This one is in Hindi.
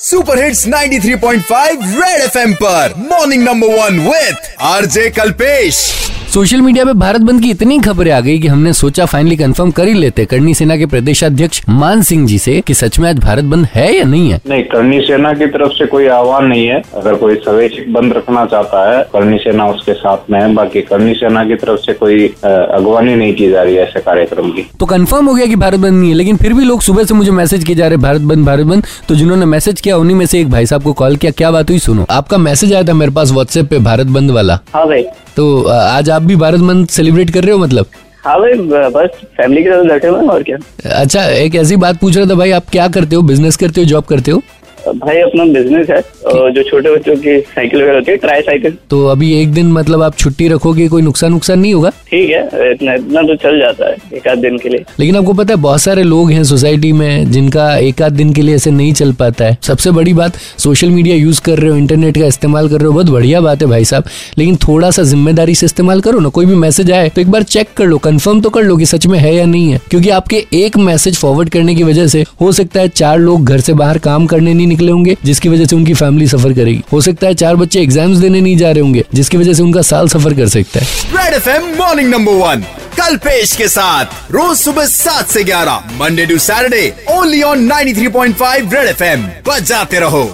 सुपर हिट्स 93.5 रेड एफएम पर। Morning number one with RJ Kalpesh social media पे भारत बंद की इतनी खबरें आ गई कि हमने सोचा फाइनली कंफर्म कर ही लेते। करनी सेना के प्रदेश अध्यक्ष मान सिंह जी से कि सच में आज भारत बंद है या नहीं है? नहीं करनी सेना की तरफ़ से कोई आह्वान नहीं है। अगर कोई स्वैच्छिक बंद रखना चाहता है करनी सेना उसके साथ में है। बाकी करनी सेना की तरफ़ से कोई अगवानी नहीं की जा रही है ऐसे कार्यक्रम की। तो कंफर्म हो गया कि भारत बंद नहीं है लेकिन फिर भी लोग सुबह से मुझे मैसेज किए जा रहे भारत बंद भारत बंद। तो जिन्होंने मैसेज किया उन्हीं में से एक भाई साहब को कॉल किया। क्या बात हुई सुनो। आपका मैसेज आया था मेरे पास व्हाट्सएप पे भारत बंद वाला। हाँ भाई। तो आज आप भी भारत मंथ सेलिब्रेट कर रहे हो मतलब? हाँ भाई बस फैमिली के साथ बैठे हुए और क्या? अच्छा एक ऐसी बात पूछ रहा था भाई आप क्या करते हो? बिज़नेस करते हो? जॉब करते हो? भाई अपना बिज़नेस है जो छोटे बच्चों की साइकिल वगैरह होती है ट्राई साइकिल तो अभी एक दिन मतलब आप छुट्टी रखोगे कोई नुकसान नुकसान नहीं होगा? ठीक है इतना इतना तो चल जाता है एक आध दिन के लिए। लेकिन आपको पता है बहुत सारे लोग हैं सोसाइटी में जिनका एक आध दिन के लिए ऐसे नहीं चल पाता है। सबसे बड़ी बात सोशल मीडिया यूज़ कर रहे हो इंटरनेट का इस्तेमाल कर रहे हो बहुत बढ़िया बात है भाई साहब। लेकिन थोड़ा सा ज़िम्मेदारी से इस्तेमाल करो ना कोई भी मैसेज आए तो एक बार चेक कर लो कंफर्म तो कर लो कि सच में है या नहीं है। क्योंकि आपके एक मैसेज फॉरवर्ड करने की वजह से हो सकता है चार लोग घर से बाहर काम करने नहीं निकले होंगे, जिसकी वजह से उनकी फैमिली सफ़र करेगी। हो सकता है चार बच्चे एग्ज़ाम देने नहीं जा रहे होंगे, जिसकी वजह से उनका साल सफ़र कर सकता है। Red FM morning number one Kalpesh के साथ, रोज सुबह सात से ग्यारह Monday to Saturday only on 93.5 red FM बजाते रहो।